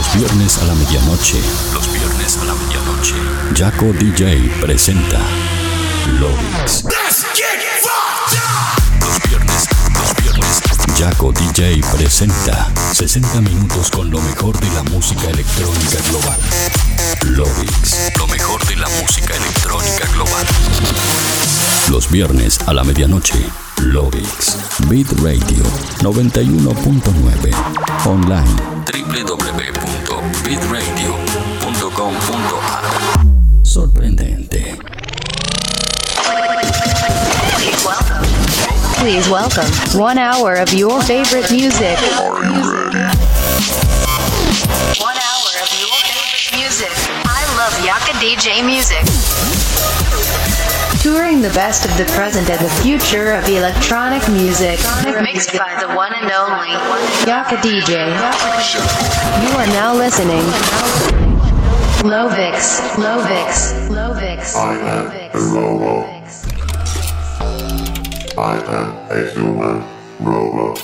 Los viernes a la medianoche. Los viernes a la medianoche. Jaco DJ presenta viernes, los viernes. Jaco DJ presenta 60 minutos con lo mejor de la música electrónica global. Lovix, lo mejor de la música electrónica global. Los viernes a la medianoche. Lovix. Beat Radio 91.9. Online. www.beatradio.com.ar Sorprendente. Please welcome one hour of your favorite music. One hour of your favorite music. I love Yaka DJ music. Touring the best of the present and the future of electronic music. Mixed by the one and only Yaka DJ. You are now listening. Lovix, Lovix, Lovix, I am. Lovix. I am a human robot.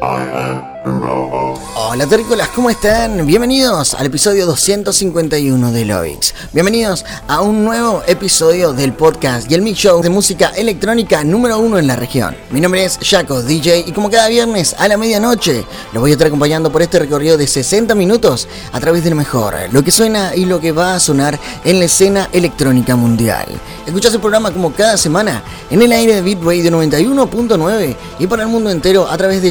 I am. Hola terrícolas, ¿cómo están? Bienvenidos al episodio 251 de Lovix. Bienvenidos a un nuevo episodio del podcast y el mix show de música electrónica número uno en la región. Mi nombre es Jaco DJ y como cada viernes a la medianoche los voy a estar acompañando por este recorrido de 60 minutos a través de lo mejor, lo que suena y lo que va a sonar en la escena electrónica mundial. Escuchas el programa como cada semana en el aire de Beat Radio 91.9 y para el mundo entero a través de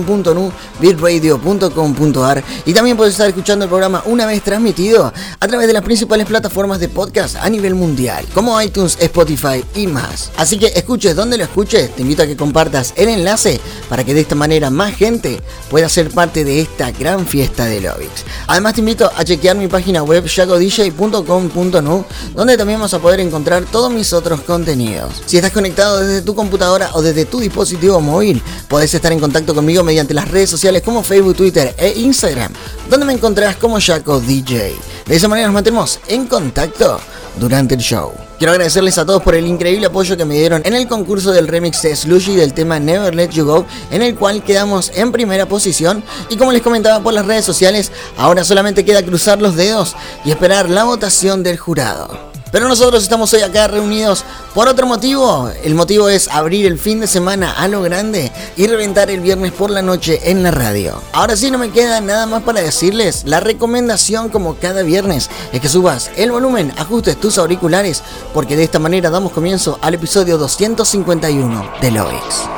jacodj.com.nu, bitradio.com.ar y también puedes estar escuchando el programa una vez transmitido a través de las principales plataformas de podcast a nivel mundial, como iTunes, Spotify y más. Así que escuches donde lo escuches, te invito a que compartas el enlace para que de esta manera más gente pueda ser parte de esta gran fiesta de Lovix. Además te invito a chequear mi página web jacodj.com.nu donde también vas a poder encontrar todos mis otros contenidos. Si estás conectado desde tu computadora o desde tu dispositivo móvil, podés estar en contacto conmigo mediante las redes sociales como Facebook, Twitter e Instagram, donde me encontrarás como Jaco DJ. De esa manera nos mantenemos en contacto durante el show. Quiero agradecerles a todos por el increíble apoyo que me dieron en el concurso del remix de Slushy del tema Never Let You Go, en el cual quedamos en primera posición. Y como les comentaba por las redes sociales, ahora solamente queda cruzar los dedos y esperar la votación del jurado. Pero nosotros estamos hoy acá reunidos por otro motivo. El motivo es abrir el fin de semana a lo grande y reventar el viernes por la noche en la radio. Ahora sí no me queda nada más para decirles. La recomendación como cada viernes es que subas el volumen, ajustes tus auriculares, porque de esta manera damos comienzo al episodio 251 de Loix.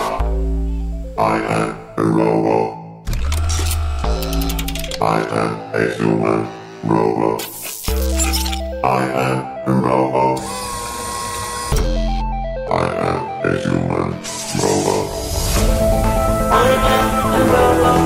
I am a robot. I am a human robot. I am a robot. I am a human robot. I am a robot.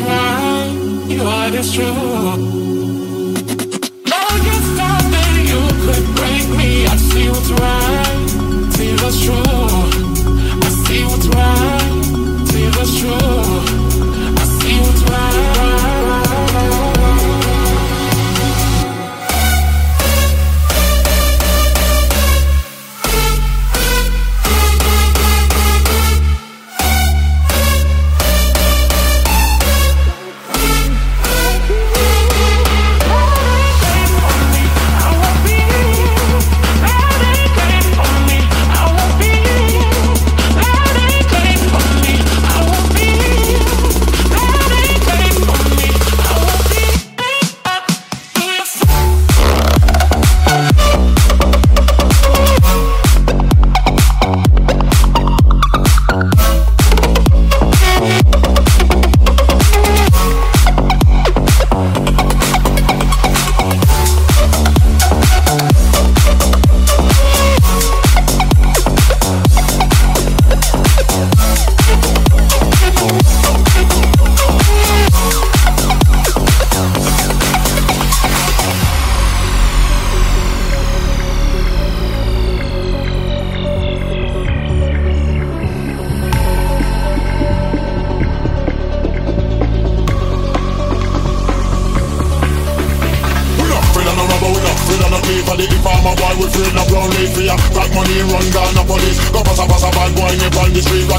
what's you are the truth.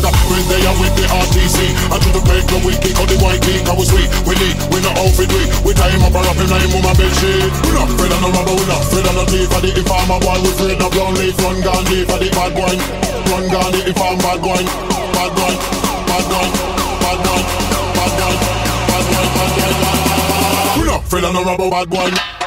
Canada. Right there with the RTC. And to the break when we kick out the white kick, I was sweet. We lead, we not outfit we. We tie him up and wrap him like my bed sheet. We not afraid of no rubber, we not afraid of no thief. For the informer boy, we afraid of brown leaf. Run Gandhi for the bad boy. Run Gandhi if I'm bad boy. Bad boy, bad boy, bad boy, bad boy, bad boy, bad boy. We not afraid of no rubber, bad boy.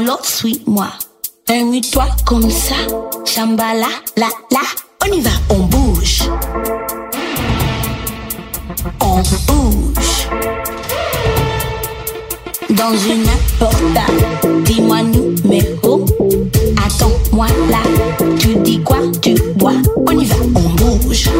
L'autre suit moi. Ennuie-toi comme ça. Chambala, la, la. On y va, on bouge. On bouge. Dans une portable, dis-moi nous mais numéro. Attends-moi là. Tu dis quoi, tu bois. On y va, on bouge.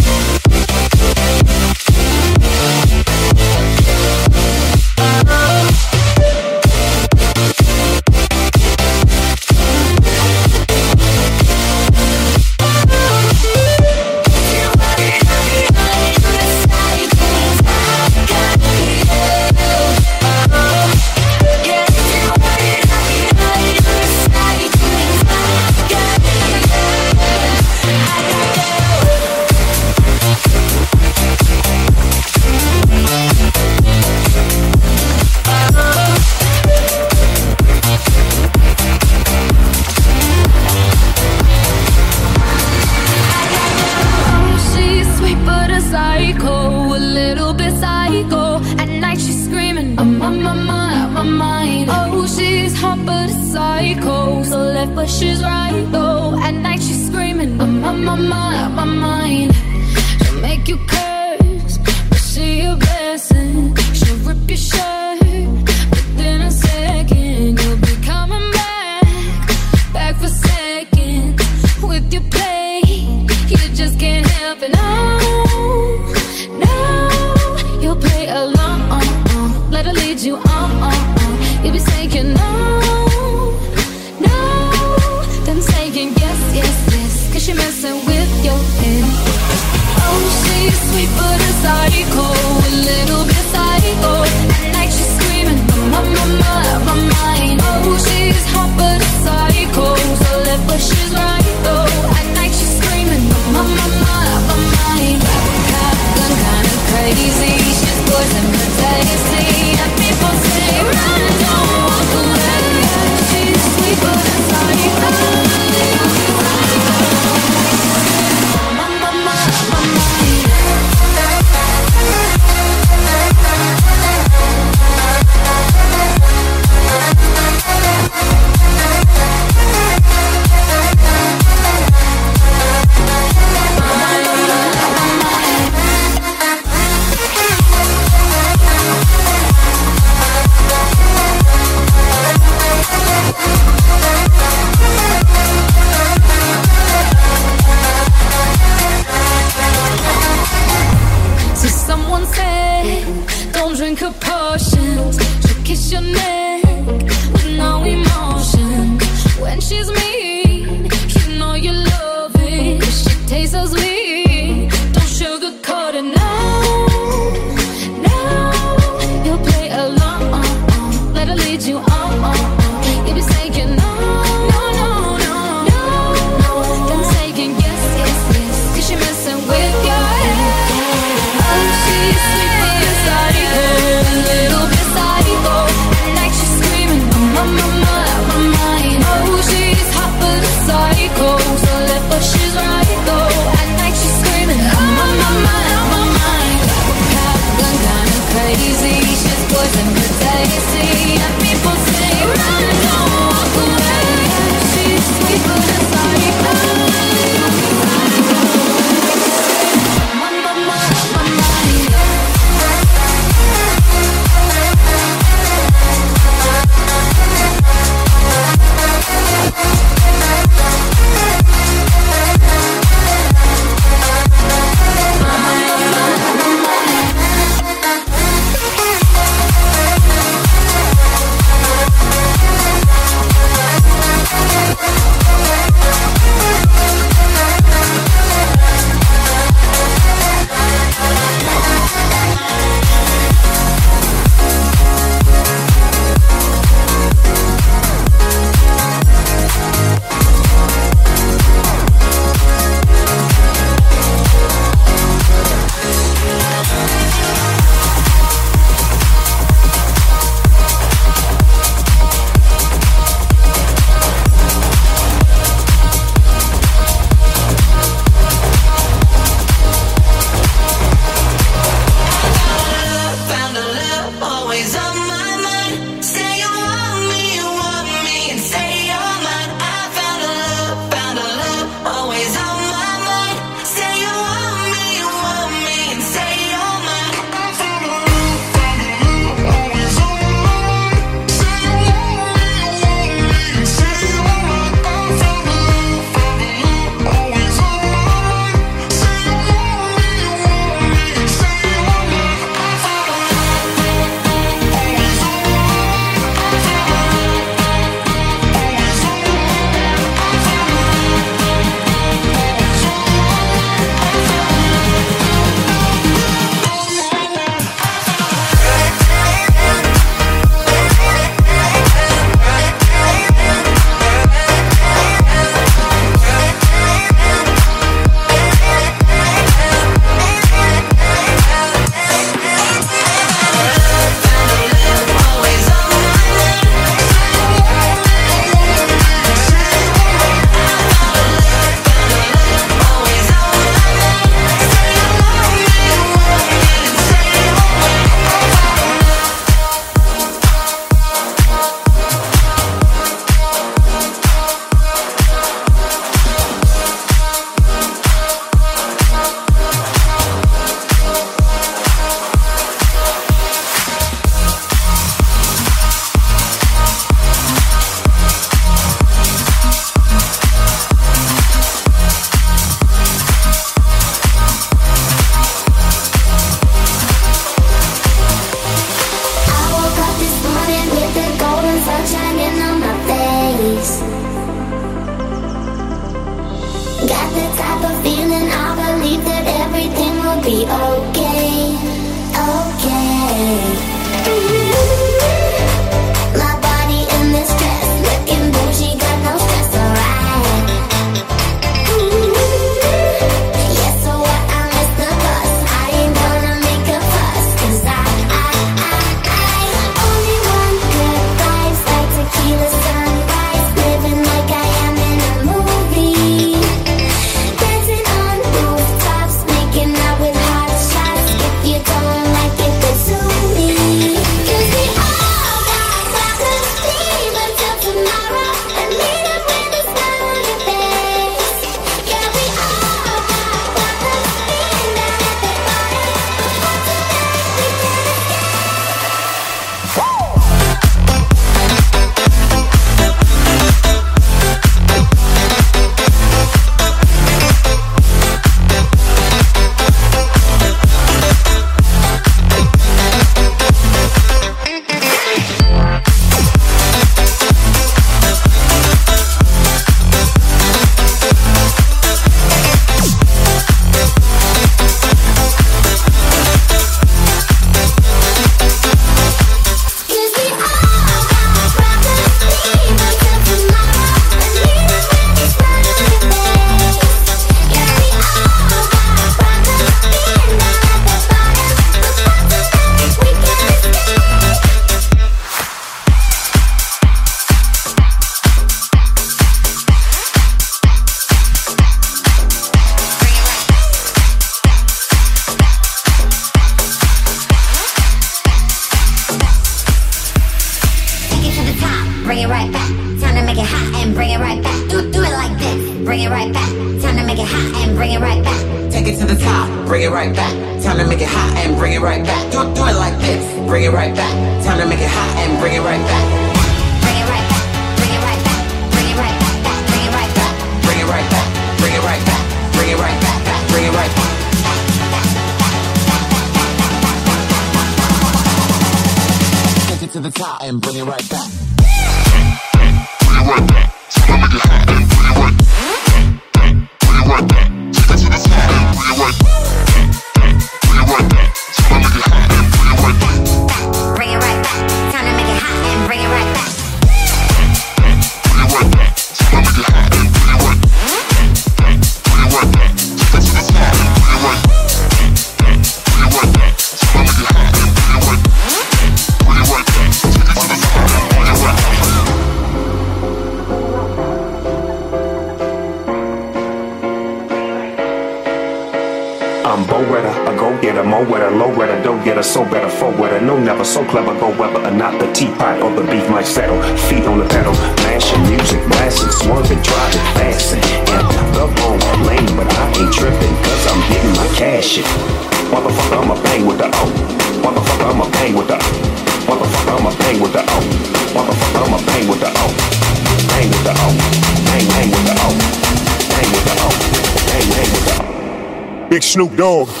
Snoop Dogg.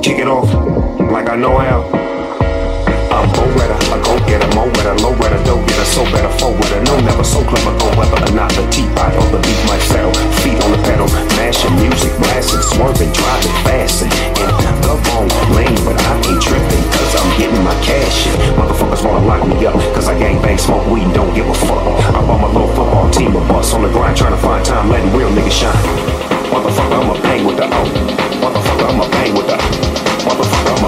gon' kick it off like I know how. I'm go wetter, go get mo more wetter, low wetter, don't get a so better, forward, no never so clever, go whether not the teapot or the beat might. Feet on the pedal, mashing music, blasting, swerving, driving, fast In the wrong lane, but I ain't tripping, cause I'm getting my cash in. Motherfuckers wanna lock me up, cause I gang bang, smoke weed, don't give a fuck. I bought my little football team a bus on the grind, trying to find time, letting real niggas shine. Motherfucker, I'm a bang with the O. Motherfucker, I'm a bang with the O.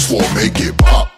just won't make it pop.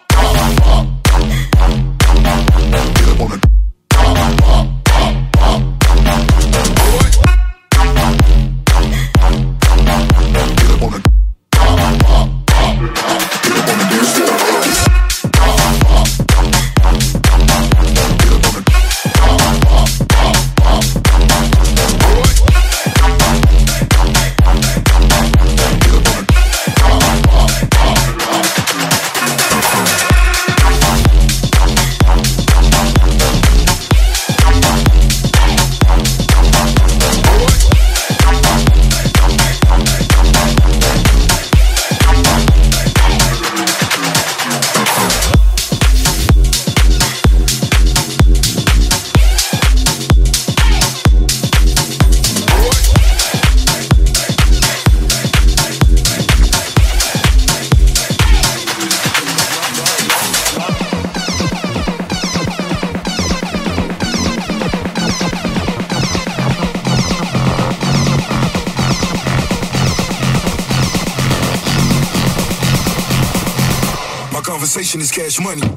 much money.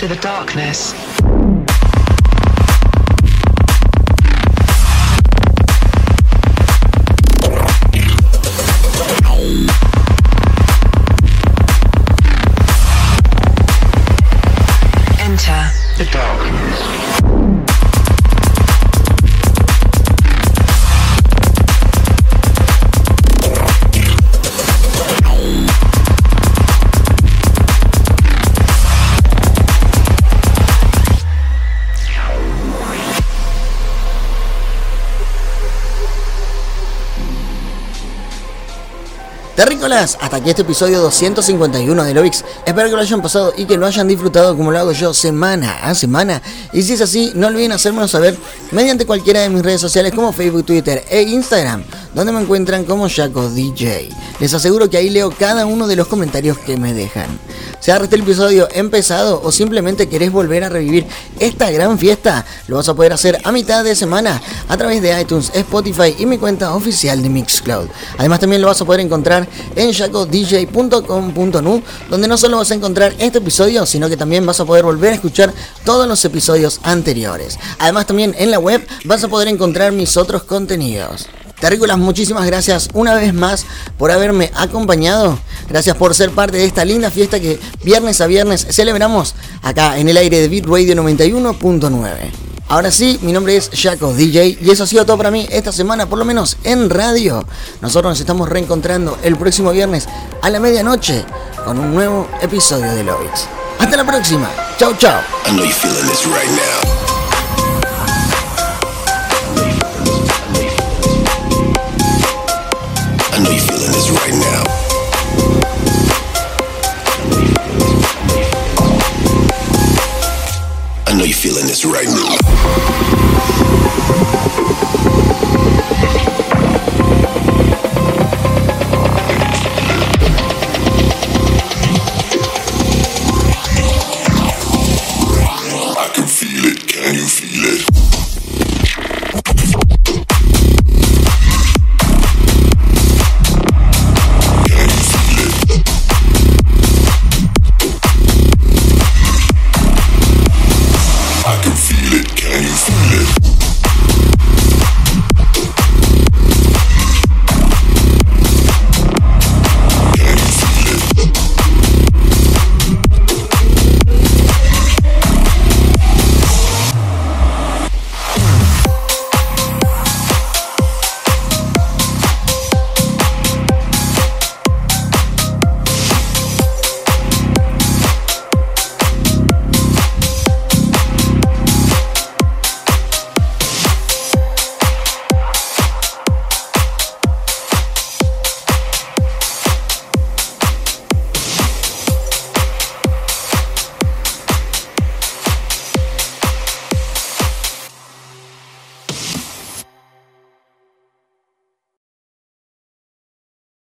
To the darkness. Terrícolas, hasta aquí este episodio 251 de Lovix. Espero que lo hayan pasado y que lo hayan disfrutado como lo hago yo semana a semana. Y si es así, no olviden hacérmelo saber mediante cualquiera de mis redes sociales como Facebook, Twitter e Instagram, donde me encuentran como Jaco DJ. Les aseguro que ahí leo cada uno de los comentarios que me dejan. Se ha este episodio empezado o simplemente querés volver a revivir esta gran fiesta, lo vas a poder hacer a mitad de semana a través de iTunes, Spotify y mi cuenta oficial de Mixcloud. Además también lo vas a poder encontrar en jacodj.com.nu, donde no solo vas a encontrar este episodio, sino que también vas a poder volver a escuchar todos los episodios anteriores. Además también en la web vas a poder encontrar mis otros contenidos. Terrícolas, muchísimas gracias una vez más por haberme acompañado. Gracias por ser parte de esta linda fiesta que viernes a viernes celebramos acá en el aire de Beat Radio 91.9. Ahora sí, mi nombre es Jaco DJ y eso ha sido todo para mí esta semana, por lo menos en radio. Nosotros nos estamos reencontrando el próximo viernes a la medianoche con un nuevo episodio de Lovix. Hasta la próxima. Chau, chau. This right now.